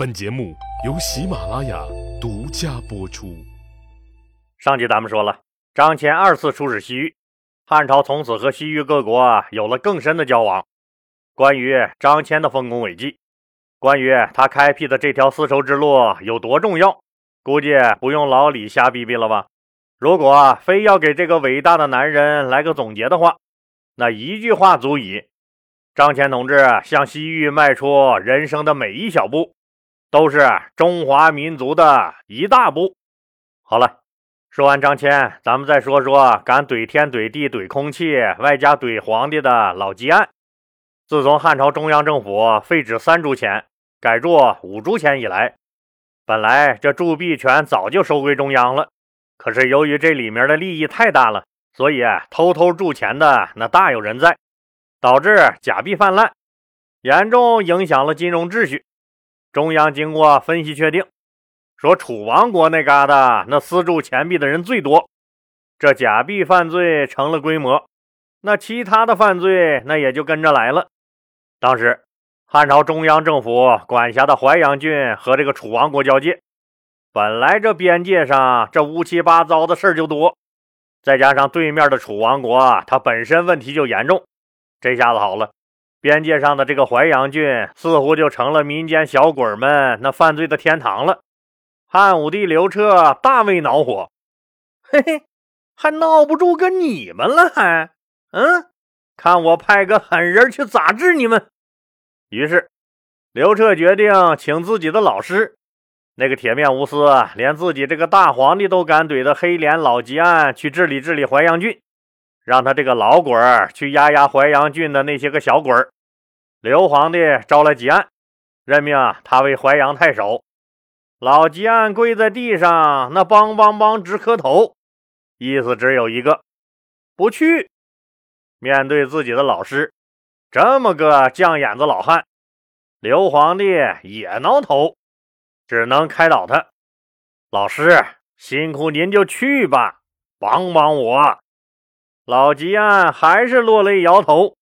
本节目由喜马拉雅独家播出。上集咱们说了，张骞二次出使西域，汉朝从此和西域各国有了更深的交往。关于张骞的丰功伟绩，关于他开辟的这条丝绸之路有多重要，估计不用老李瞎逼逼了吧？如果非要给这个伟大的男人来个总结的话，那一句话足矣：张骞同志向西域迈出人生的每一小步。都是中华民族的一大步。好了，说完张骞，咱们再说说敢怼天怼地怼空气，外加怼皇帝的老吉安。自从汉朝中央政府废止三铢钱，改铸五铢钱以来，本来这铸币权早就收归中央了。可是由于这里面的利益太大了，所以偷偷铸钱的那大有人在，导致假币泛滥，严重影响了金融秩序。中央经过分析确定，说楚王国那嘎达那私铸钱币的人最多，这假币犯罪成了规模，那其他的犯罪那也就跟着来了。当时汉朝中央政府管辖的淮阳郡和这个楚王国交界，本来这边界上这乌七八糟的事儿就多，再加上对面的楚王国它本身问题就严重，这下子好了。边界上的这个淮阳郡似乎就成了民间小鬼们那犯罪的天堂了。汉武帝刘彻大为恼火，嘿嘿，还闹不住跟你们了，还嗯，看我派个狠人去咋治你们。于是，刘彻决定请自己的老师，那个铁面无私、连自己这个大皇帝都敢怼的黑脸老吉安去治理治理淮阳郡。让他这个老鬼儿去压压淮阳郡的那些个小鬼儿。刘皇帝招来吉安，任命他为淮阳太守。老吉安跪在地上，那梆梆梆直磕头，意思只有一个：不去。面对自己的老师，这么个犟眼子老汉，刘皇帝也挠头，只能开导他：“老师，辛苦您就去吧，帮帮我。”老吉安还是落泪摇头：“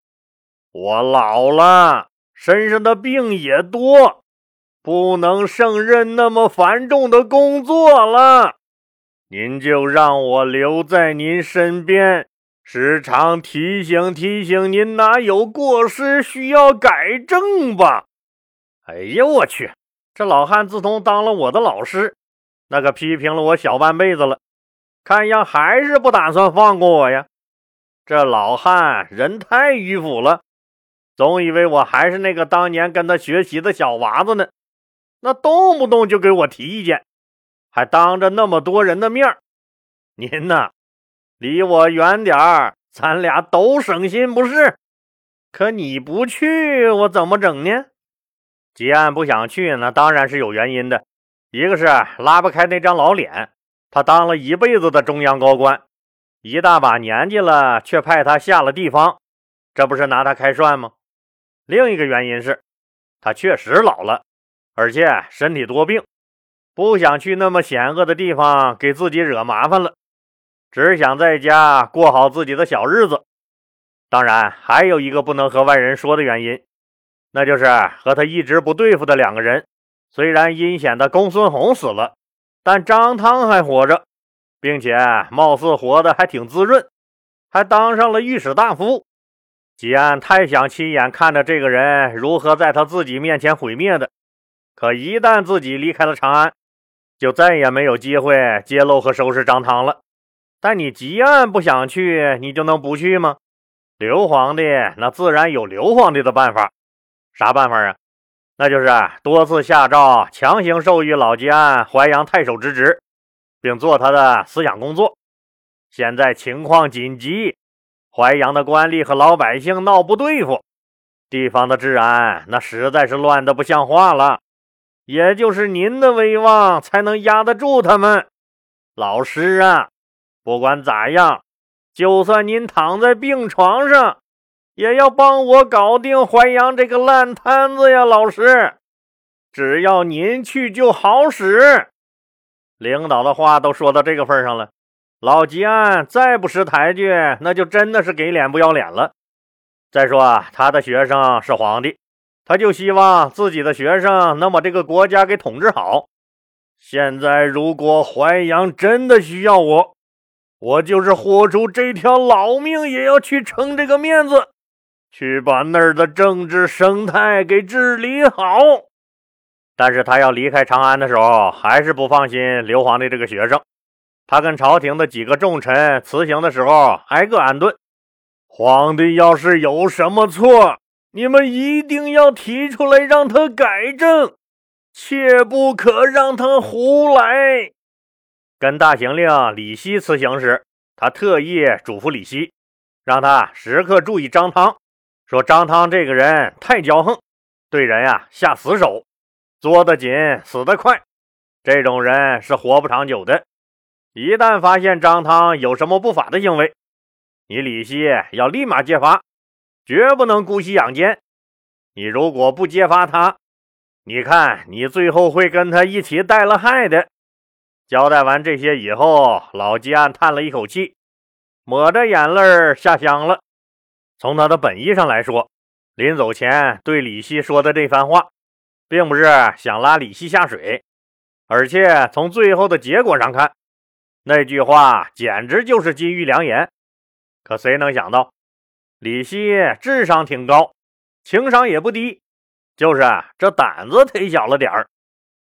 我老了，身上的病也多，不能胜任那么繁重的工作了。您就让我留在您身边，时常提醒提醒您哪有过失需要改正吧。”哎呀，我去！这老汉自从当了我的老师，那可批评了我小半辈子了，看样还是不打算放过我呀。这老汉人太迂腐了，总以为我还是那个当年跟他学习的小娃子呢。那动不动就给我提意见，还当着那么多人的面您呐，离我远点儿，咱俩都省心不是？可你不去，我怎么整呢？吉安不想去，那当然是有原因的。一个是拉不开那张老脸，他当了一辈子的中央高官。一大把年纪了，却派他下了地方，这不是拿他开涮吗？另一个原因是，他确实老了，而且身体多病，不想去那么险恶的地方给自己惹麻烦了，只想在家过好自己的小日子。当然，还有一个不能和外人说的原因，那就是和他一直不对付的两个人，虽然阴险的公孙弘死了，但张汤还活着。并且貌似活得还挺滋润，还当上了御史大夫。吉安太想亲眼看着这个人如何在他自己面前毁灭的，可一旦自己离开了长安，就再也没有机会揭露和收拾张汤了。但你吉安不想去，你就能不去吗？刘皇帝那自然有刘皇帝的办法，啥办法啊？那就是多次下诏强行授予老吉安淮阳太守之职。并做他的思想工作。现在情况紧急，淮阳的官吏和老百姓闹不对付，地方的治安那实在是乱得不像话了。也就是您的威望才能压得住他们。老师啊，不管咋样，就算您躺在病床上，也要帮我搞定淮阳这个烂摊子呀！老师，只要您去就好使。领导的话都说到这个份上了，老吉安再不识抬举，那就真的是给脸不要脸了。再说啊他的学生是皇帝，他就希望自己的学生能把这个国家给统治好。现在如果淮阳真的需要我，我就是豁出这条老命也要去撑这个面子，去把那儿的政治生态给治理好。但是他要离开长安的时候，还是不放心刘皇帝这个学生。他跟朝廷的几个重臣辞行的时候，挨个安顿。皇帝要是有什么错，你们一定要提出来让他改正，切不可让他胡来。跟大行令李希辞行时，他特意嘱咐李希，让他时刻注意张汤，说张汤这个人太骄横，对人呀下死手，作得紧，死得快，这种人是活不长久的。一旦发现张汤有什么不法的行为，你李希要立马揭发。绝不能姑息养奸。你如果不揭发他，你看你最后会跟他一起带了害的。交代完这些以后，老吉安叹了一口气，抹着眼泪下乡了。从他的本意上来说，临走前对李希说的这番话，并不是想拉李希下水，而且从最后的结果上看，那句话简直就是金玉良言。可谁能想到？李希智商挺高，情商也不低，就是这胆子忒小了点儿。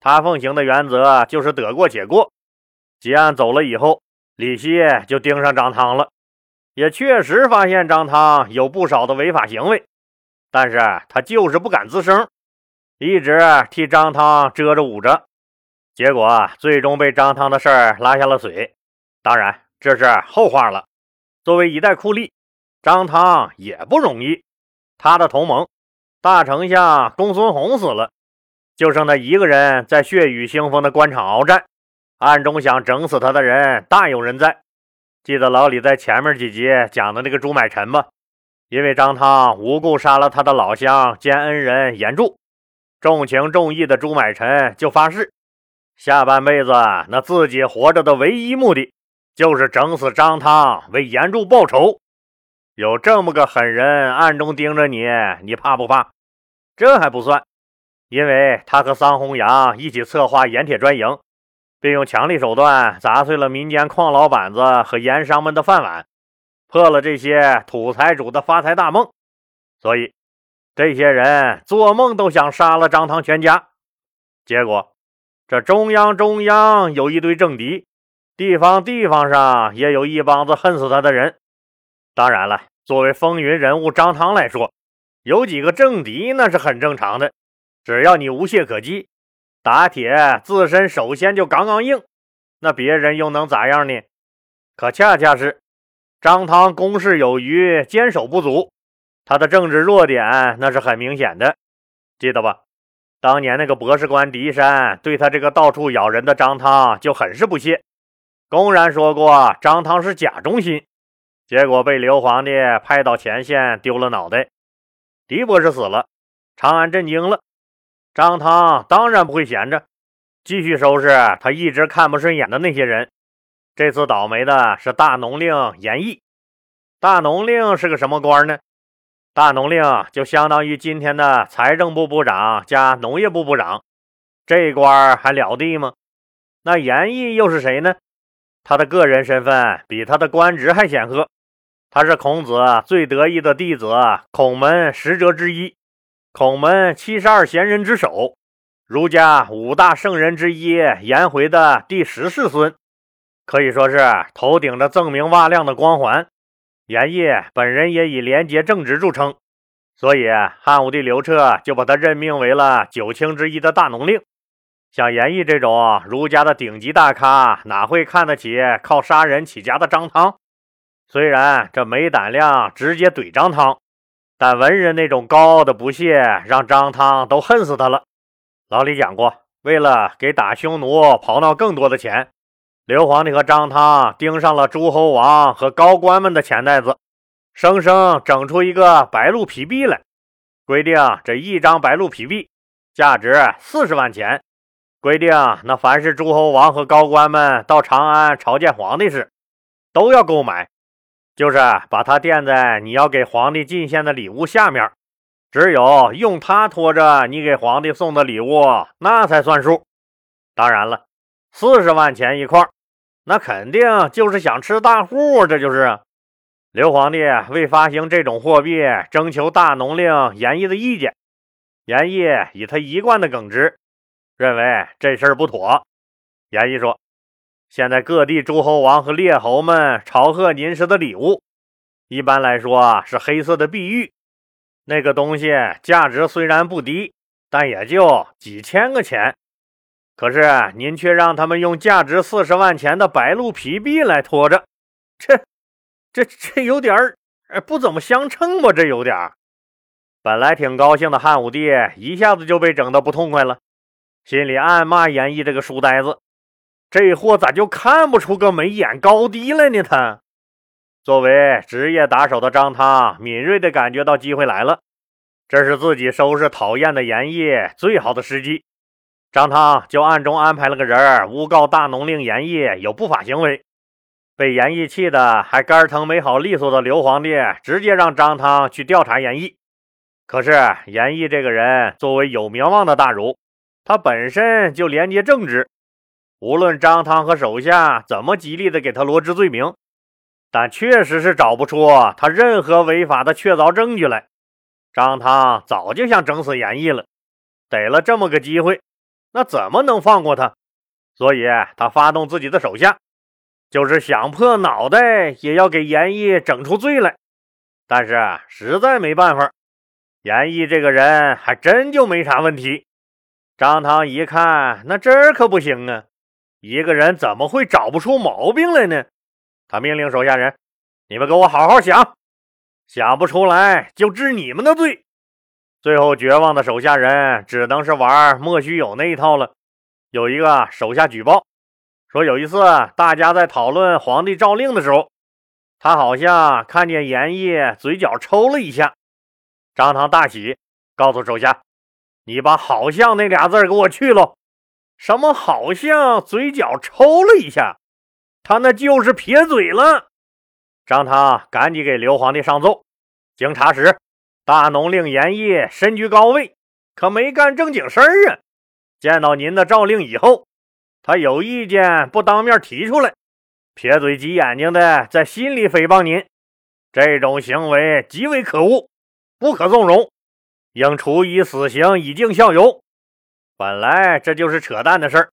他奉行的原则就是得过且过。吉安走了以后，李希就盯上张汤了，也确实发现张汤有不少的违法行为，但是他就是不敢吱声，一直替张汤遮着捂着，结果最终被张汤的事儿拉下了水。当然这是后话了。作为一代酷吏。张汤也不容易，他的同盟大丞相公孙弘死了，就剩他一个人在血雨腥风的官场鏖战，暗中想整死他的人大有人在。记得老李在前面几集讲的那个朱买臣吗？因为张汤无故杀了他的老乡兼恩人严柱，重情重义的朱买臣就发誓，下半辈子那自己活着的唯一目的就是整死张汤，为严柱报仇。有这么个狠人暗中盯着你，你怕不怕？这还不算，因为他和桑弘羊一起策划盐铁专营，并用强力手段砸碎了民间矿老板子和盐商们的饭碗，破了这些土财主的发财大梦。所以，这些人做梦都想杀了张汤全家。结果，这中央中央有一堆政敌，地方地方上也有一帮子恨死他的人。当然了，作为风云人物张汤来说，有几个政敌那是很正常的。只要你无懈可击，打铁自身首先就杠杠硬，那别人又能咋样呢？可恰恰是张汤攻势有余，坚守不足，他的政治弱点那是很明显的。记得吧？当年那个博士官狄山对他这个到处咬人的张汤就很是不屑，公然说过张汤是假忠心。结果被刘皇帝派到前线，丢了脑袋。狄博士死了，长安震惊了。张汤当然不会闲着，继续收拾他一直看不顺眼的那些人。这次倒霉的是大农令严毅。大农令是个什么官呢？大农令就相当于今天的财政部部长加农业部部长，这官还了得吗？那严毅又是谁呢？他的个人身份比他的官职还显赫。他是孔子最得意的弟子，孔门十哲之一，孔门七十二贤人之首，儒家五大圣人之一颜回的第十世孙，可以说是头顶着锃明瓦亮的光环。颜毅本人也以廉洁正直著称，所以汉武帝刘彻就把他任命为了九卿之一的大农令。像颜毅这种儒家的顶级大咖，哪会看得起靠杀人起家的张汤？虽然这没胆量直接怼张汤，但文人那种高傲的不屑，让张汤都恨死他了。老李讲过，为了给打匈奴刨闹更多的钱，刘皇帝和张汤盯上了诸侯王和高官们的钱袋子，生生整出一个白鹿皮币来，规定这一张白鹿皮币价值四十万钱，规定那凡是诸侯王和高官们到长安朝见皇帝时，都要购买。就是把它垫在你要给皇帝进献的礼物下面，只有用它拖着你给皇帝送的礼物，那才算数。当然了，四十万钱一块，那肯定就是想吃大户。这就是刘皇帝为发行这种货币征求大农令严毅的意见。严毅以他一贯的耿直，认为这事儿不妥。严毅说：“现在各地诸侯王和列侯们朝贺您时的礼物，一般来说是黑色的碧玉。”那个东西价值虽然不低，但也就几千个钱。可是您却让他们用价值四十万钱的白鹿皮币来拖着，这、这、这有点儿不怎么相称吧？这有点儿。本来挺高兴的汉武帝一下子就被整得不痛快了，心里暗骂严毅这个书呆子，这货咋就看不出个眉眼高低来呢？他。作为职业打手的张汤敏锐地感觉到机会来了，这是自己收拾讨厌的严毅最好的时机。张汤就暗中安排了个人诬告大农令严毅有不法行为。被严毅气的还肝疼没好利索的刘皇帝，直接让张汤去调查严毅。可是严毅这个人作为有名望的大儒，他本身就廉洁正直，无论张汤和手下怎么极力的给他罗织罪名。但确实是找不出他任何违法的确凿证据来。张汤早就想整死严毅了，逮了这么个机会，那怎么能放过他？所以他发动自己的手下，就是想破脑袋也要给严毅整出罪来。但是实在没办法，严毅这个人还真就没啥问题。张汤一看，那这可不行啊！一个人怎么会找不出毛病来呢？他命令手下人：“你们给我好好想，想不出来就治你们的罪。”最后绝望的手下人只能是玩莫须有那一套了。有一个手下举报说，有一次大家在讨论皇帝诏令的时候，他好像看见严毅嘴角抽了一下。张汤大喜，告诉手下：“你把‘好像’那俩字给我去了。什么好像嘴角抽了一下？”他那就是撇嘴了。张汤赶紧给刘皇帝上奏：经查实，大农令严毅身居高位，可没干正经事儿啊。见到您的诏令以后，他有意见不当面提出来，撇嘴挤眼睛的在心里诽谤您。这种行为极为可恶，不可纵容，应处以死刑以儆效尤。本来这就是扯淡的事儿。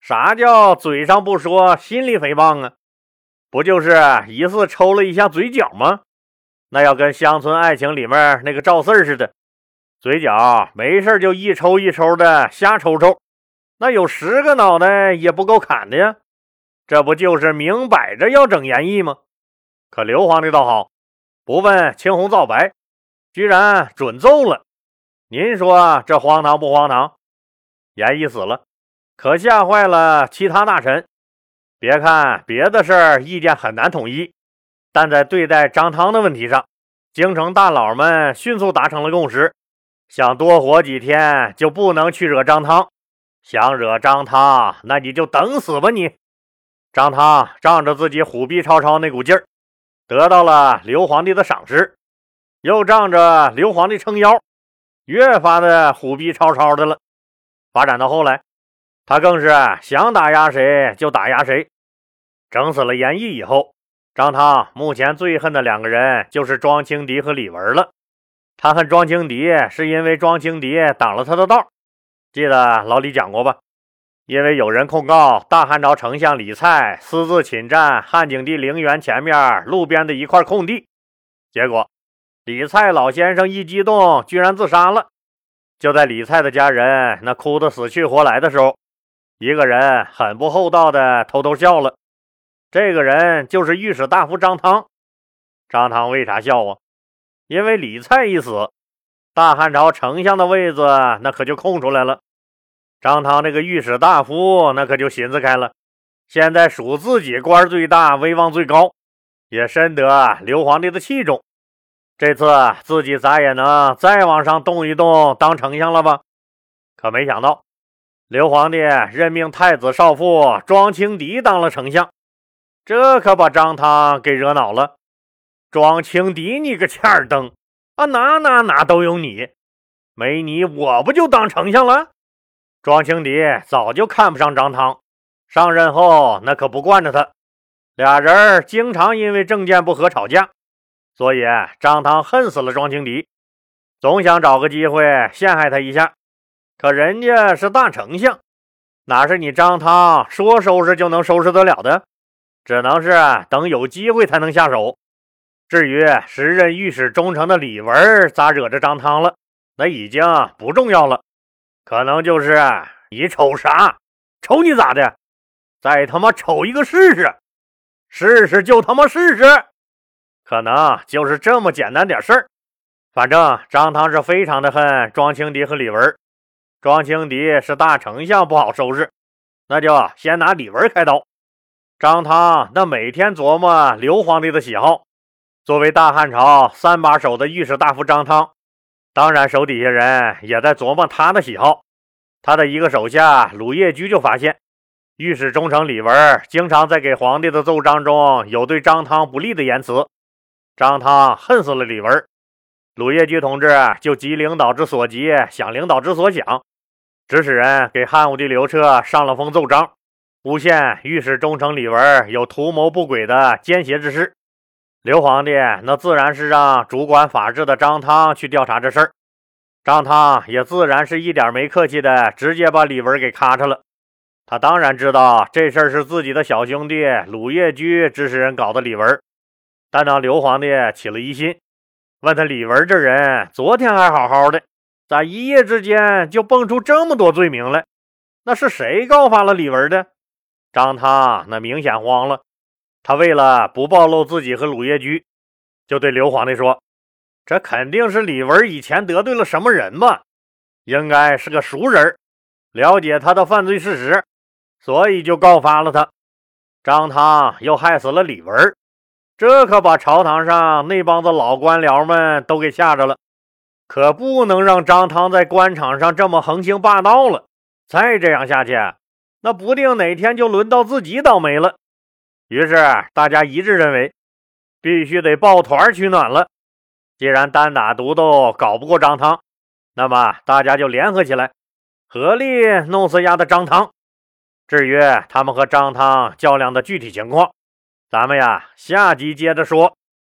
啥叫嘴上不说，心里诽谤啊？不就是疑似抽了一下嘴角吗？那要跟《乡村爱情》里面那个赵四似的，嘴角没事就一抽一抽的瞎抽抽，那有十个脑袋也不够砍的呀！这不就是明摆着要整严毅吗？可刘皇帝倒好，不问青红皂白，居然准奏了。您说这荒唐不荒唐？严毅死了。可吓坏了其他大臣。别看别的事儿意见很难统一，但在对待张汤的问题上，京城大佬们迅速达成了共识：想多活几天就不能去惹张汤，想惹张汤，那你就等死吧你！张汤仗着自己虎逼超超那股劲儿，得到了刘皇帝的赏识，又仗着刘皇帝撑腰，越发的虎逼超超的了。发展到后来。他更是想打压谁就打压谁，整死了严毅以后，张汤目前最恨的两个人就是庄青敌和李文了。他恨庄青敌，是因为庄青敌挡了他的道。记得老李讲过吧？因为有人控告大汉朝丞相李蔡私自侵占汉景帝陵园前面路边的一块空地，结果李蔡老先生一激动，居然自杀了。就在李蔡的家人那哭得死去活来的时候。一个人很不厚道的偷偷笑了，这个人就是御史大夫张汤。张汤为啥笑啊？因为李蔡一死，大汉朝丞相的位子那可就空出来了。张汤这个御史大夫那可就寻思开了，现在数自己官最大，威望最高，也深得刘皇帝的器重。这次自己咋也能再往上动一动，当丞相了吧？可没想到。刘皇帝任命太子少傅庄青敌当了丞相，这可把张汤给惹恼了。庄青敌，你个欠儿登，啊，哪哪哪都有你，没你我不就当丞相了？庄青敌早就看不上张汤，上任后那可不惯着他，俩人经常因为政见不合吵架，所以张汤恨死了庄青敌，总想找个机会陷害他一下。可人家是大丞相，哪是你张汤说收拾就能收拾得了的？只能是等有机会才能下手。至于时任御史中丞的李文咋惹着张汤了，那已经不重要了。可能就是你瞅啥，瞅你咋的，再他妈瞅一个试试，试试就他妈试试，可能就是这么简单点事儿。反正张汤是非常的恨庄青迪和李文。庄青迪是大丞相，不好收拾，那就先拿李文开刀。张汤那每天琢磨刘皇帝的喜好，作为大汉朝三把手的御史大夫张汤，当然手底下人也在琢磨他的喜好。他的一个手下鲁业居就发现，御史中丞李文经常在给皇帝的奏章中有对张汤不利的言辞。张汤恨死了李文，鲁业居同志就急领导之所急，想领导之所想。指使人给汉武帝刘彻上了封奏章，诬陷御史中丞李文有图谋不轨的奸邪之事。刘皇帝那自然是让主管法制的张汤去调查这事儿。张汤也自然是一点没客气的，直接把李文给咔嚓了。他当然知道这事儿是自己的小兄弟鲁业居指使人搞的李文，但当刘皇帝起了疑心，问他李文这人昨天还好好的。咋一夜之间就蹦出这么多罪名来？那是谁告发了李文的？张汤那明显慌了，他为了不暴露自己和鲁业居，就对刘皇帝说：“这肯定是李文以前得罪了什么人吧？应该是个熟人，了解他的犯罪事实，所以就告发了他。张汤又害死了李文，这可把朝堂上那帮子老官僚们都给吓着了。”可不能让张汤在官场上这么横行霸道了，再这样下去，那不定哪天就轮到自己倒霉了。于是大家一致认为，必须得抱团取暖了。既然单打独斗搞不过张汤，那么大家就联合起来，合力弄死丫的张汤。至于他们和张汤较量的具体情况，咱们呀下集接着说。